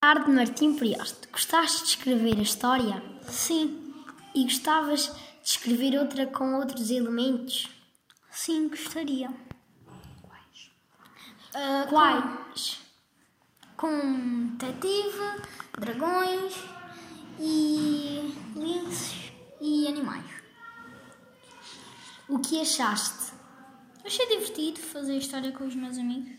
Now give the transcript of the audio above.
tarde, Martim Prioste. Gostaste de escrever a história? Sim, E gostavas de escrever outra com outros elementos? sim, gostaria. Ah, ah Quais? Com detetive, dragões e linces e animais. O que achaste? Achei divertido fazer a história com os meus amigos.